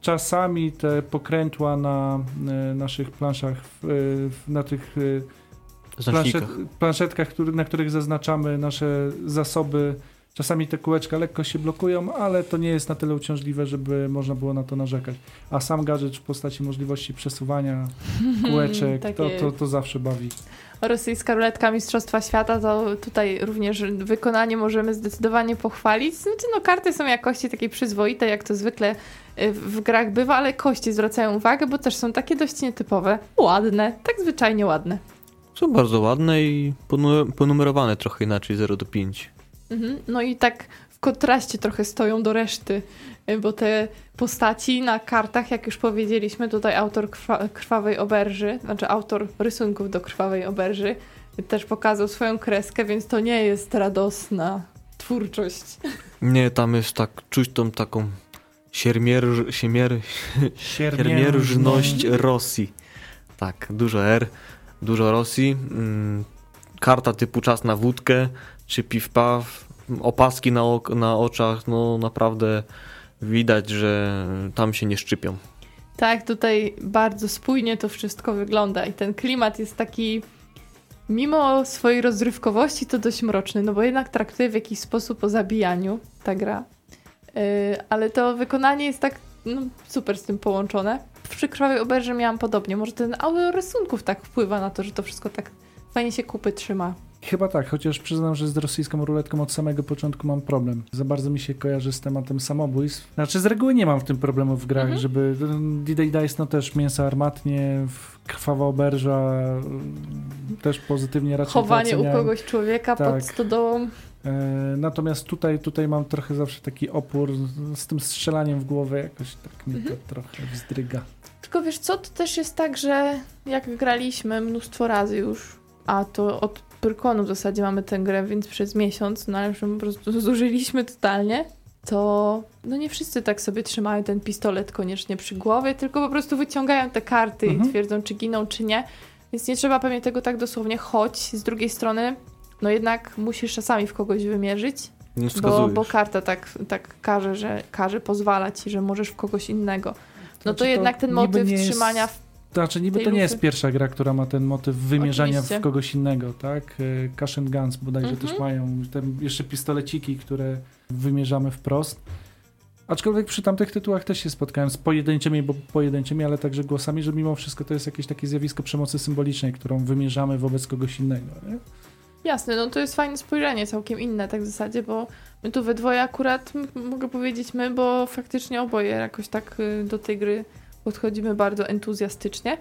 Czasami te pokrętła na e, naszych planszach, e, w, na tych e, planszet, planszetkach, który, na których zaznaczamy nasze zasoby. Czasami te kółeczka lekko się blokują, ale to nie jest na tyle uciążliwe, żeby można było na to narzekać. A sam gadżet w postaci możliwości przesuwania [LAUGHS] kółeczek, Tak to, to, to zawsze bawi. Rosyjska ruletka Mistrzostwa Świata, to tutaj również wykonanie możemy zdecydowanie pochwalić. Znaczy, no karty są jakości takiej przyzwoite, jak to zwykle y, w grach bywa, ale kości zwracają uwagę, bo też są takie dość nietypowe. Ładne, tak zwyczajnie ładne. Są bardzo ładne i ponu- ponumerowane trochę inaczej 0 do 5. Mhm. No i tak w kontraście trochę stoją do reszty, bo te postaci na kartach, jak już powiedzieliśmy, tutaj autor krwa Krwawej Oberży, znaczy autor rysunków do Krwawej Oberży, też pokazał swoją kreskę, więc to nie jest radosna twórczość. Nie, tam jest tak, czuć tą taką siermier, siermierzność Rosji. Tak, dużo R, dużo Rosji. Mm, karta typu czas na wódkę, czy piw-paw, opaski na, ok- na oczach, no naprawdę widać, że tam się nie szczypią. Tak, tutaj bardzo spójnie to wszystko wygląda i ten klimat jest taki, mimo swojej rozrywkowości, to dość mroczny, no bo jednak traktuje w jakiś sposób o zabijaniu ta gra. Yy, ale to wykonanie jest tak no, super z tym połączone. Przy Krwawej Oberży miałam podobnie. Może ten audio rysunków tak wpływa na to, że to wszystko tak fajnie się kupy trzyma. Chyba tak, chociaż przyznam, że z rosyjską ruletką od samego początku mam problem. Za bardzo mi się kojarzy z tematem samobójstw. Znaczy z reguły nie mam w tym problemu w grach, Mhm. żeby D-Day Dice no też mięso armatnie, krwawa oberża y, też pozytywnie raczej Chowanie u kogoś człowieka Tak. pod stodołą. E, Natomiast tutaj, tutaj mam trochę zawsze taki opór z, z tym strzelaniem w głowę, jakoś tak mnie Mhm. to trochę wzdryga. Tylko wiesz co, to też jest tak, że jak graliśmy mnóstwo razy już, a to od Pyrkonu w zasadzie mamy tę grę, więc przez miesiąc, no ale już ją po prostu [LAUGHS] zużyliśmy totalnie, to no nie wszyscy tak sobie trzymają ten pistolet koniecznie przy głowie, tylko po prostu wyciągają te karty Mhm. i twierdzą, czy giną, czy nie. Więc nie trzeba pewnie tego tak dosłownie, choć z drugiej strony, no jednak musisz czasami w kogoś wymierzyć, bo, bo karta tak, tak każe, że każe, pozwala ci, że możesz w kogoś innego. No to Znaczy, jednak ten motyw trzymania w Znaczy niby to nie lufy. jest pierwsza gra, która ma ten motyw wymierzania Oczywiście. w kogoś innego, tak? E, Cash and Guns bodajże Mhm. też mają, te jeszcze pistoleciki, które wymierzamy wprost. Aczkolwiek przy tamtych tytułach też się spotkałem z pojedynczymi, bo pojedynczymi, ale także głosami, że mimo wszystko to jest jakieś takie zjawisko przemocy symbolicznej, którą wymierzamy wobec kogoś innego. Nie? Jasne, no to jest fajne spojrzenie, całkiem inne tak w zasadzie, bo my tu we dwoje akurat, mogę powiedzieć my, bo faktycznie oboje jakoś tak y, do tej gry podchodzimy bardzo entuzjastycznie.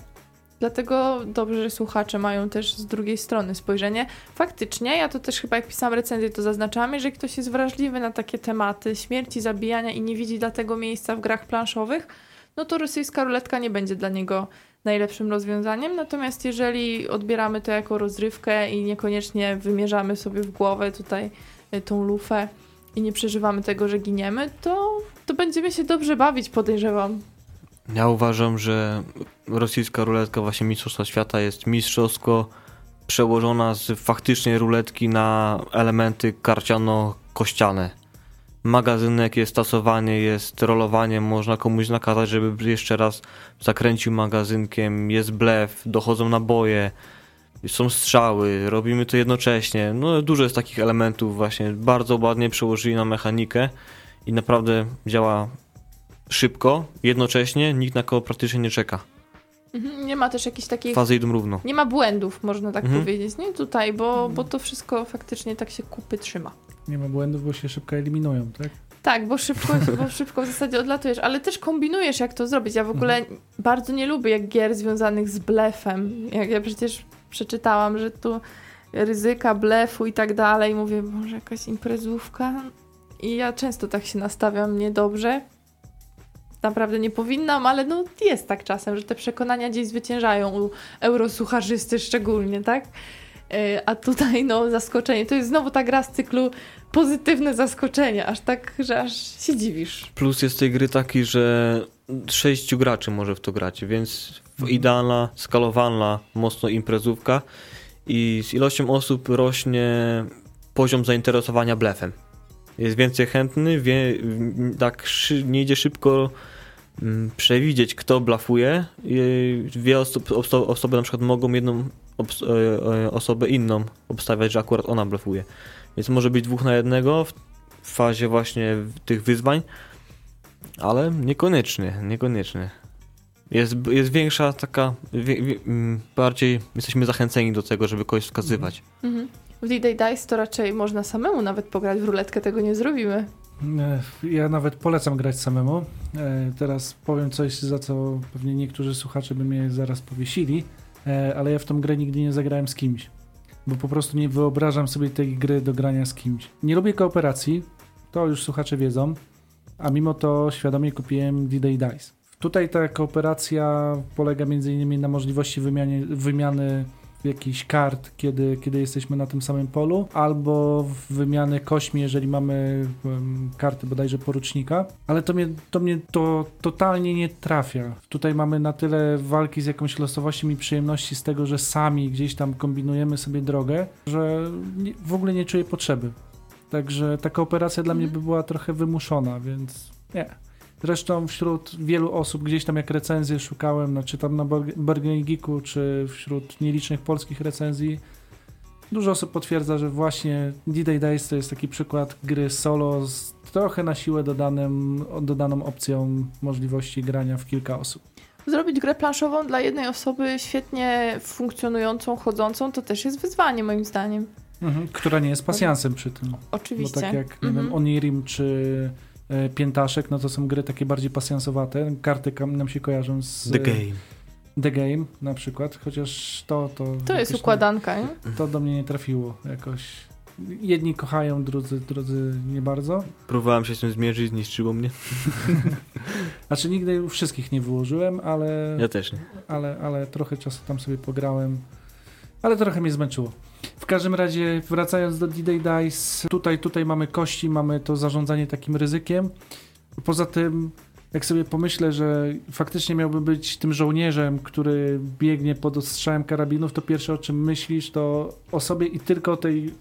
Dlatego dobrze, że słuchacze mają też z drugiej strony spojrzenie. Faktycznie, ja to też chyba jak pisałam recenzję, to zaznaczamy, jeżeli ktoś jest wrażliwy na takie tematy śmierci, zabijania i nie widzi dlatego miejsca w grach planszowych, no to rosyjska ruletka nie będzie dla niego najlepszym rozwiązaniem. Natomiast jeżeli odbieramy to jako rozrywkę i niekoniecznie wymierzamy sobie w głowę tutaj y, tą lufę i nie przeżywamy tego, że giniemy, to, to będziemy się dobrze bawić, podejrzewam. Ja uważam, że rosyjska ruletka właśnie Mistrzostwa Świata jest mistrzowsko przełożona z faktycznej ruletki na elementy karciano-kościane. Magazynek jest tasowanie, jest rolowanie, można komuś nakazać, żeby jeszcze raz zakręcił magazynkiem, jest blef, dochodzą naboje, są strzały, robimy to jednocześnie. No dużo jest takich elementów właśnie, bardzo ładnie przełożyli na mechanikę i naprawdę działa szybko, jednocześnie, nikt na kogo praktycznie nie czeka. Mhm, Nie ma też jakichś takich... Fazy idą równo. Nie ma błędów, można tak Mhm. powiedzieć, nie? Tutaj, bo, bo to wszystko faktycznie tak się kupy trzyma. Nie ma błędów, bo się szybko eliminują, tak? Tak, bo szybko, [LAUGHS] bo szybko w zasadzie odlatujesz, ale też kombinujesz, jak to zrobić. Ja w ogóle bardzo nie lubię jak gier związanych z blefem. Jak ja przecież przeczytałam, że tu ryzyka blefu i tak dalej, mówię, może jakaś imprezówka? I ja często tak się nastawiam niedobrze. Naprawdę nie powinnam, ale no jest tak czasem, że te przekonania gdzieś zwyciężają u eurosucharzysty szczególnie, tak? E, a tutaj no zaskoczenie, to jest znowu ta gra z cyklu pozytywne zaskoczenie, aż tak, że aż się dziwisz. Plus jest tej gry taki, że sześciu graczy może w to grać, więc Mhm. idealna, skalowalna, mocno imprezówka i z ilością osób rośnie poziom zainteresowania blefem. Jest więcej chętny, wie, tak nie idzie szybko przewidzieć, kto blafuje. Dwie osób, oso, osoby na przykład mogą jedną e, e, osobę inną obstawiać, że akurat ona blefuje. Więc może być dwóch na jednego w fazie właśnie tych wyzwań, ale niekoniecznie, niekoniecznie. Jest, jest większa taka, wie, wie, mm, bardziej jesteśmy zachęceni do tego, żeby kogoś wskazywać. Mhm. W D-Day Dice to raczej można samemu nawet pograć w ruletkę, tego nie zrobimy. E, Ja nawet polecam grać samemu. E, Teraz powiem coś, za co pewnie niektórzy słuchacze by mnie zaraz powiesili, e, ale ja w tą grę nigdy nie zagrałem z kimś, bo po prostu nie wyobrażam sobie tej gry do grania z kimś. Nie lubię kooperacji, to już słuchacze wiedzą, a mimo to świadomie kupiłem D-Day Dice. Tutaj ta kooperacja polega m.in. na możliwości wymiany, wymiany jakichś kart, kiedy, kiedy jesteśmy na tym samym polu, albo wymiany kośmi, jeżeli mamy em, karty bodajże porucznika, ale to mnie, to mnie to totalnie nie trafia. Tutaj mamy na tyle walki z jakąś losowością i przyjemności z tego, że sami gdzieś tam kombinujemy sobie drogę, że nie, w ogóle nie czuję potrzeby. Także ta kooperacja dla mnie by była trochę wymuszona, więc nie. Zresztą wśród wielu osób gdzieś tam jak recenzje szukałem, no, czy tam na Bargain Geeku, czy wśród nielicznych polskich recenzji, dużo osób potwierdza, że właśnie D-Day Dice to jest taki przykład gry solo z trochę na siłę dodanym, dodaną opcją możliwości grania w kilka osób. Zrobić grę planszową dla jednej osoby świetnie funkcjonującą, chodzącą, to też jest wyzwanie moim zdaniem. Mhm, która nie jest pasjansem przy tym. Oczywiście. Bo tak jak nie Mhm. wiem, Onirim czy Piętaszek, no to są gry takie bardziej pasjansowate. Karty nam się kojarzą z The game. The Game na przykład, chociaż to to, To jest układanka? Nie, to do mnie nie trafiło jakoś. Jedni kochają, drudzy, drudzy nie bardzo. Próbowałem się z tym zmierzyć, zniszczyło mnie. [LAUGHS] Znaczy nigdy wszystkich nie wyłożyłem, ale, Ja też nie. ale, ale trochę czasu tam sobie pograłem. Ale trochę mnie zmęczyło. W każdym razie, wracając do D-Day Dice, tutaj, tutaj mamy kości, mamy to zarządzanie takim ryzykiem. Poza tym, jak sobie pomyślę, że faktycznie miałby być tym żołnierzem, który biegnie pod ostrzałem karabinów, to pierwsze o czym myślisz, to o sobie i tylko o tej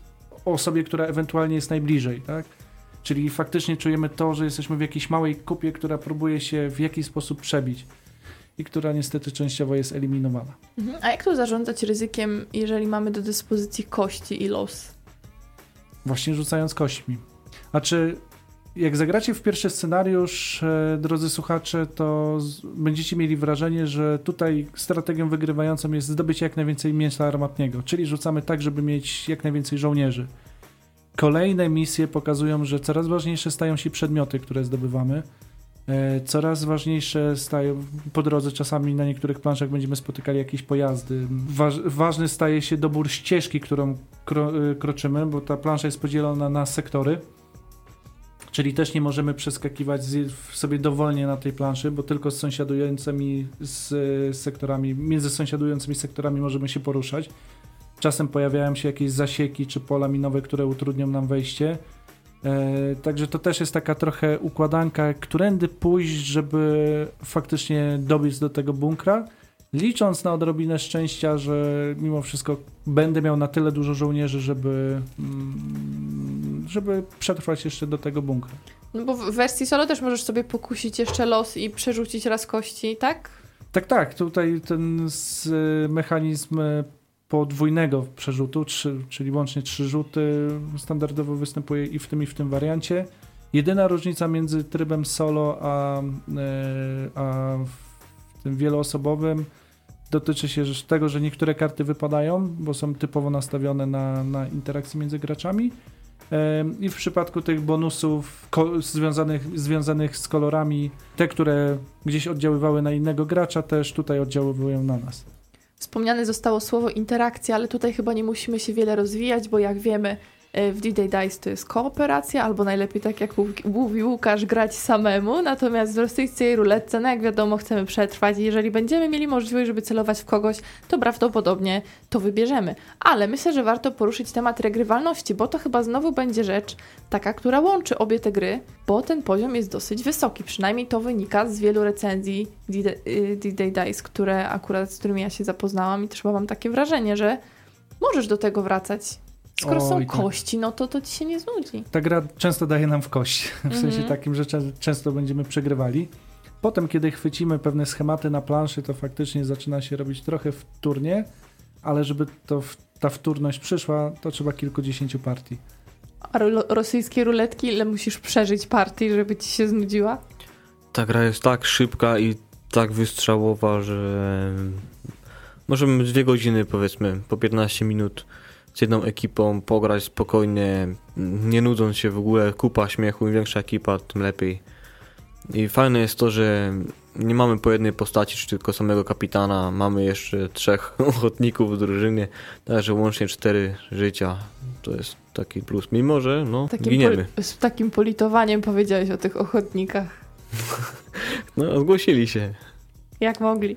osobie, która ewentualnie jest najbliżej, tak? Czyli faktycznie czujemy to, że jesteśmy w jakiejś małej kupie, która próbuje się w jakiś sposób przebić i która niestety częściowo jest eliminowana. Mhm. A jak tu zarządzać ryzykiem, jeżeli mamy do dyspozycji kości i los? Właśnie rzucając kośćmi. A czy jak zagracie w pierwszy scenariusz, e, drodzy słuchacze, to będziecie mieli wrażenie, że tutaj strategią wygrywającą jest zdobycie jak najwięcej mięsa armatniego, czyli rzucamy tak, żeby mieć jak najwięcej żołnierzy. Kolejne misje pokazują, że coraz ważniejsze stają się przedmioty, które zdobywamy. E, Coraz ważniejsze stają po drodze, czasami na niektórych planszach będziemy spotykali jakieś pojazdy. Waż, ważny staje się dobór ścieżki, którą kro, y, kroczymy, bo ta plansza jest podzielona na sektory. Czyli też nie możemy przeskakiwać sobie dowolnie na tej planszy, bo tylko z sąsiadującymi z, z sektorami, między sąsiadującymi sektorami możemy się poruszać. Czasem pojawiają się jakieś zasieki czy pola minowe, które utrudnią nam wejście. E, także to też jest taka trochę układanka, którędy pójść, żeby faktycznie dobiec do tego bunkra, licząc na odrobinę szczęścia, że mimo wszystko będę miał na tyle dużo żołnierzy, żeby, mm, żeby przetrwać jeszcze do tego bunkra. No bo w wersji solo też możesz sobie pokusić jeszcze los i przerzucić raz kości, tak? Tak, tak, tutaj ten mechanizm e, podwójnego przerzutu, trzy, czyli łącznie trzy rzuty standardowo występuje i w tym i w tym wariancie. Jedyna różnica między trybem solo a, e, a tym wieloosobowym dotyczy się tego, że niektóre karty wypadają, bo są typowo nastawione na, na interakcje między graczami. Em, I w przypadku tych bonusów związanych, związanych z kolorami, te, które gdzieś oddziaływały na innego gracza, też tutaj oddziaływują na nas. Wspomniane zostało słowo interakcja, ale tutaj chyba nie musimy się wiele rozwijać, bo jak wiemy, w D-Day Dice to jest kooperacja, albo najlepiej tak jak mówi Łukasz, grać samemu, natomiast w rosyjskiej ruletce, no jak wiadomo, chcemy przetrwać i jeżeli będziemy mieli możliwość, żeby celować w kogoś, to prawdopodobnie to wybierzemy. Ale myślę, że warto poruszyć temat regrywalności, bo to chyba znowu będzie rzecz taka, która łączy obie te gry, bo ten poziom jest dosyć wysoki, przynajmniej to wynika z wielu recenzji D-Day Dice, które akurat z którymi ja się zapoznałam i też mam takie wrażenie, że możesz do tego wracać Skoro Oj, są tak. kości, no to to ci się nie znudzi. Ta gra często daje nam w kość. [LAUGHS] W sensie mhm. takim, że często będziemy przegrywali. Potem, kiedy chwycimy pewne schematy na planszy, to faktycznie zaczyna się robić trochę wtórnie, ale żeby to, ta wtórność przyszła, to trzeba kilkudziesięciu partii. A rosyjskie ruletki, ile musisz przeżyć partii, żeby ci się znudziła? Ta gra jest tak szybka i tak wystrzałowa, że możemy dwie godziny, powiedzmy, po 15 minut z jedną ekipą pograć spokojnie, nie nudząc się w ogóle, kupa śmiechu, im większa ekipa, tym lepiej. I fajne jest to, że nie mamy po jednej postaci, czy tylko samego kapitana, mamy jeszcze trzech [LAUGHS] ochotników w drużynie, także łącznie cztery życia. To jest taki plus, mimo że no, takim giniemy. z takim politowaniem powiedziałeś o tych ochotnikach. [LAUGHS] no, zgłosili się. Jak mogli.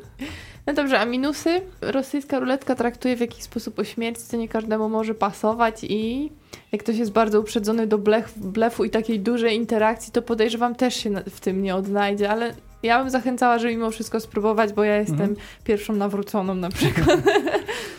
No dobrze, a minusy? Rosyjska ruletka traktuje w jakiś sposób o śmierć, co nie każdemu może pasować i jak ktoś jest bardzo uprzedzony do blef, blefu i takiej dużej interakcji, to podejrzewam też się w tym nie odnajdzie, ale ja bym zachęcała, żeby mimo wszystko spróbować, bo ja jestem mhm. pierwszą nawróconą na przykład. [LAUGHS]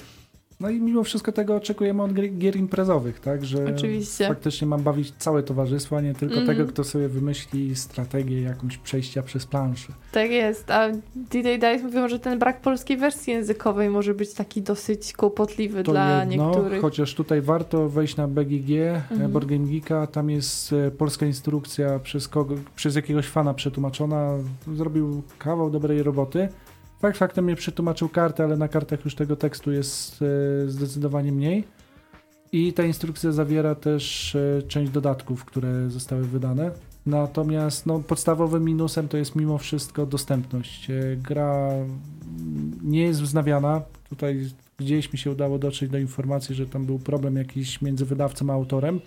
No i mimo wszystko tego oczekujemy od gier imprezowych, tak? Że Oczywiście. faktycznie mam bawić całe towarzystwo, a nie tylko mm -hmm. tego, kto sobie wymyśli strategię jakąś przejścia przez planszę. Tak jest, a D-Day Dice mówią, że ten brak polskiej wersji językowej może być taki dosyć kłopotliwy to dla jedno, niektórych. chociaż tutaj warto wejść na BGG, mm -hmm. Board Game Geeka, tam jest e, polska instrukcja przez, kogo, przez jakiegoś fana przetłumaczona, zrobił kawał dobrej roboty. Fakt faktem mnie przetłumaczył kartę, ale na kartach już tego tekstu jest e, zdecydowanie mniej. I ta instrukcja zawiera też e, część dodatków, które zostały wydane. Natomiast no, podstawowym minusem to jest mimo wszystko dostępność. E, gra nie jest wznawiana. Tutaj gdzieś mi się udało dotrzeć do informacji, że tam był problem jakiś między wydawcą a autorem.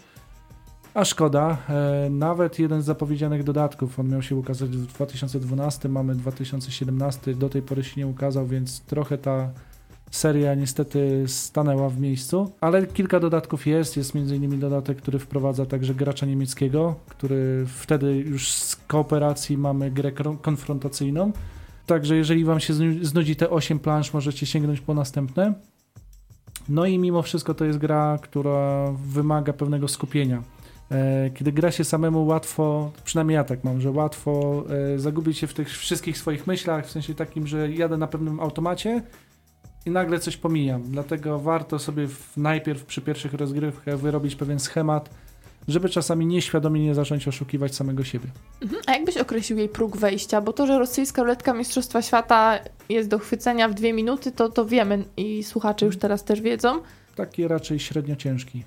A szkoda, e, nawet jeden z zapowiedzianych dodatków, on miał się ukazać w 2012, mamy 2017, do tej pory się nie ukazał, więc trochę ta seria niestety stanęła w miejscu, ale kilka dodatków jest, jest m.in. dodatek, który wprowadza także gracza niemieckiego, który wtedy już z kooperacji mamy grę konfrontacyjną, także jeżeli wam się znudzi te 8 plansz, możecie sięgnąć po następne. No i mimo wszystko to jest gra, która wymaga pewnego skupienia kiedy gra się samemu łatwo, przynajmniej ja tak mam, że łatwo e, zagubić się w tych wszystkich swoich myślach, w sensie takim, że jadę na pewnym automacie i nagle coś pomijam. Dlatego warto sobie najpierw przy pierwszych rozgrywkach wyrobić pewien schemat, żeby czasami nieświadomie nie zacząć oszukiwać samego siebie. Mhm. A jakbyś określił jej próg wejścia? Bo to, że rosyjska ruletka Mistrzostwa Świata jest do chwycenia w dwie minuty, to, to wiemy i słuchacze już teraz też wiedzą. Taki raczej średnio ciężki.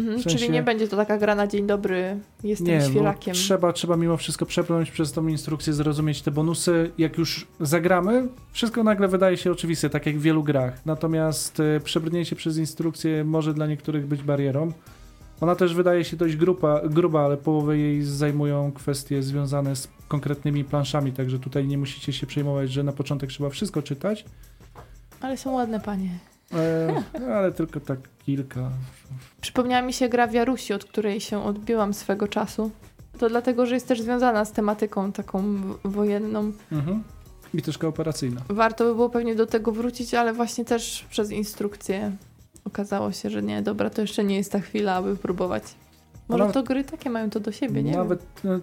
Mhm, w sensie... Czyli nie będzie to taka gra na dzień dobry, jestem nie, świerakiem. Trzeba, trzeba mimo wszystko przepląć przez tą instrukcję, zrozumieć te bonusy. Jak już zagramy, wszystko nagle wydaje się oczywiste, tak jak w wielu grach. Natomiast e, przebrnięcie przez instrukcję może dla niektórych być barierą. Ona też wydaje się dość grupa, gruba, ale połowę jej zajmują kwestie związane z konkretnymi planszami, także tutaj nie musicie się przejmować, że na początek trzeba wszystko czytać. Ale są ładne panie. E, ale tylko tak kilka. Przypomniała mi się gra Wiarusi, od której się odbiłam swego czasu. To dlatego, że jest też związana z tematyką taką wojenną. Mhm. I też kooperacyjna. Warto by było pewnie do tego wrócić, ale właśnie też przez instrukcję okazało się, że nie, dobra, to jeszcze nie jest ta chwila, aby próbować. Może to gry takie mają to do siebie, nie? Nawet wiem. No,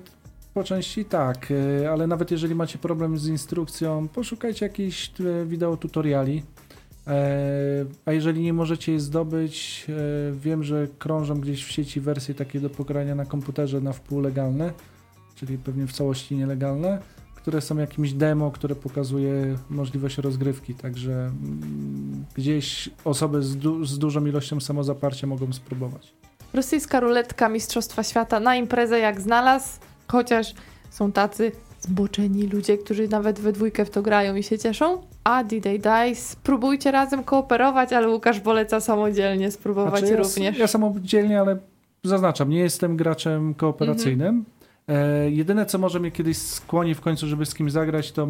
po części tak, e, ale nawet jeżeli macie problem z instrukcją, poszukajcie jakichś e, wideo tutoriali a jeżeli nie możecie je zdobyć, e, wiem, że krążą gdzieś w sieci wersje takie do pogrania na komputerze na wpół legalne, czyli pewnie w całości nielegalne, które są jakimś demo, które pokazuje możliwość rozgrywki, także mm, gdzieś osoby z, du z dużą ilością samozaparcia mogą spróbować. Rosyjska ruletka Mistrzostwa Świata na imprezę jak znalazł, chociaż są tacy zboczeni ludzie, którzy nawet we dwójkę w to grają i się cieszą. A D-Day Dice, spróbujcie razem kooperować, ale Łukasz poleca samodzielnie spróbować znaczy, również. Ja, ja samodzielnie, ale zaznaczam, nie jestem graczem kooperacyjnym. E, jedyne, co może mnie kiedyś skłoni w końcu, żeby z kimś zagrać, to e,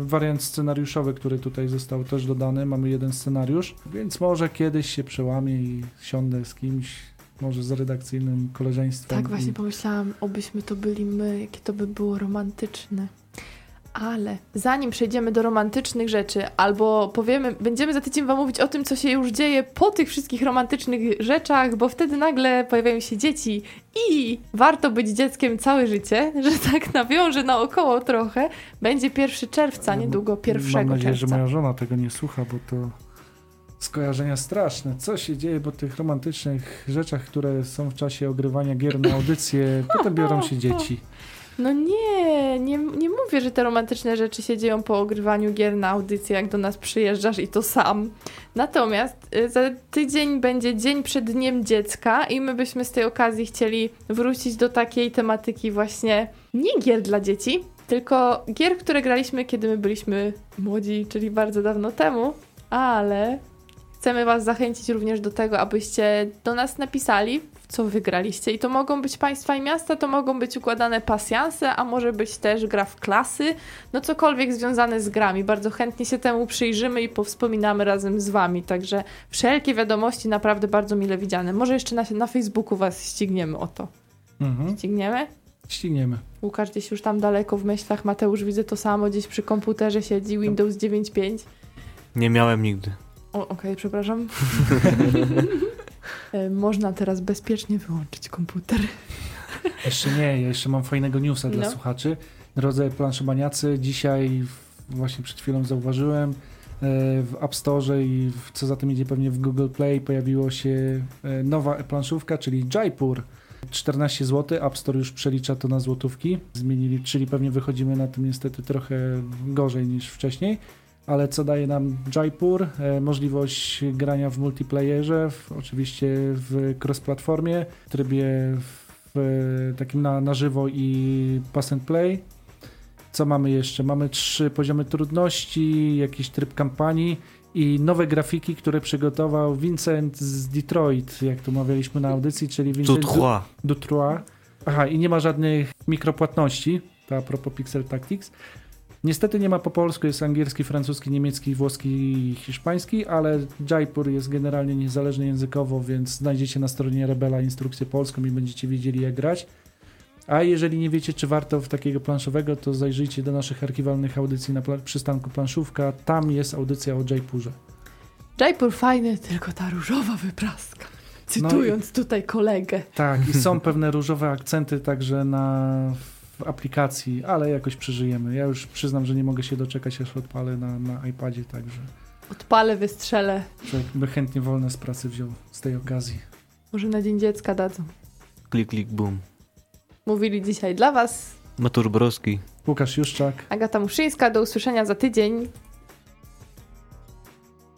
wariant scenariuszowy, który tutaj został też dodany. Mamy jeden scenariusz, więc może kiedyś się przełamię i siądę z kimś, może z redakcyjnym koleżeństwem. Tak, właśnie i... pomyślałam, obyśmy to byli my, jakie to by było romantyczne. Ale zanim przejdziemy do romantycznych rzeczy, albo powiemy, będziemy za tydzień Wam mówić o tym, co się już dzieje po tych wszystkich romantycznych rzeczach, bo wtedy nagle pojawiają się dzieci i warto być dzieckiem całe życie, [LAUGHS] że tak nawiążę naokoło trochę. Będzie 1 czerwca, niedługo 1 Mam nadzieję, czerwca. że moja żona tego nie słucha, bo to skojarzenia straszne. Co się dzieje po tych romantycznych rzeczach, które są w czasie ogrywania gier na audycję, potem biorą się [LAUGHS] dzieci. No nie, nie, nie mówię, że te romantyczne rzeczy się dzieją po ogrywaniu gier na audycję, jak do nas przyjeżdżasz i to sam. Natomiast y, za tydzień będzie dzień przed Dniem Dziecka i my byśmy z tej okazji chcieli wrócić do takiej tematyki właśnie nie gier dla dzieci, tylko gier, które graliśmy, kiedy my byliśmy młodzi, czyli bardzo dawno temu, ale chcemy Was zachęcić również do tego, abyście do nas napisali, co wygraliście. I to mogą być państwa i miasta, to mogą być układane pasjanse, a może być też gra w klasy, no cokolwiek związane z grami. Bardzo chętnie się temu przyjrzymy i powspominamy razem z Wami. Także wszelkie wiadomości naprawdę bardzo mile widziane. Może jeszcze na, na Facebooku Was ścigniemy o to. Mhm. Ścigniemy? Ścigniemy. Łukasz gdzieś już tam daleko w myślach, Mateusz widzę to samo, gdzieś przy komputerze siedzi, Windows 9.5. Nie miałem nigdy. O, okej, przepraszam. [LAUGHS] E, Można teraz bezpiecznie wyłączyć komputer. Jeszcze nie, ja jeszcze mam fajnego newsa dla No. słuchaczy. Drodzy planszomaniacy, dzisiaj właśnie przed chwilą zauważyłem e, w App Store i co za tym idzie pewnie w Google Play pojawiło się e, nowa planszówka, czyli Jaipur. 14 zł, App Store już przelicza to na złotówki. Zmienili, czyli pewnie wychodzimy na tym niestety trochę gorzej niż wcześniej. Ale co daje nam Jaipur? E, możliwość grania w multiplayerze, w, oczywiście w cross-platformie, w trybie w takim na, na żywo i pass and play. Co mamy jeszcze? Mamy trzy poziomy trudności, jakiś tryb kampanii i nowe grafiki, które przygotował Vincent z Detroit, jak tu mawialiśmy na audycji, czyli Vincent Tutrua. Dutrois. Aha, i nie ma żadnych mikropłatności, to a propos Pixel Tactics. Niestety nie ma po polsku, jest angielski, francuski, niemiecki, włoski i hiszpański, ale Jaipur jest generalnie niezależny językowo, więc znajdziecie na stronie Rebela instrukcję polską i będziecie wiedzieli jak grać. A jeżeli nie wiecie, czy warto w takiego planszowego, to zajrzyjcie do naszych archiwalnych audycji na pla- przystanku Planszówka. Tam jest audycja o Jaipurze. Jaipur fajny, tylko ta różowa wypraska. Cytując tutaj kolegę. Tak, i są pewne różowe akcenty także na w aplikacji, ale jakoś przeżyjemy. Ja już przyznam, że nie mogę się doczekać, aż odpalę na, na iPadzie, także Odpalę, wystrzelę. by chętnie wolne z pracy wziął z tej okazji. Może na Dzień Dziecka dadzą. Klik, klik, boom. Mówili dzisiaj dla Was Matur Borowski. Łukasz Juszczak. Agata Muszyńska. Do usłyszenia za tydzień.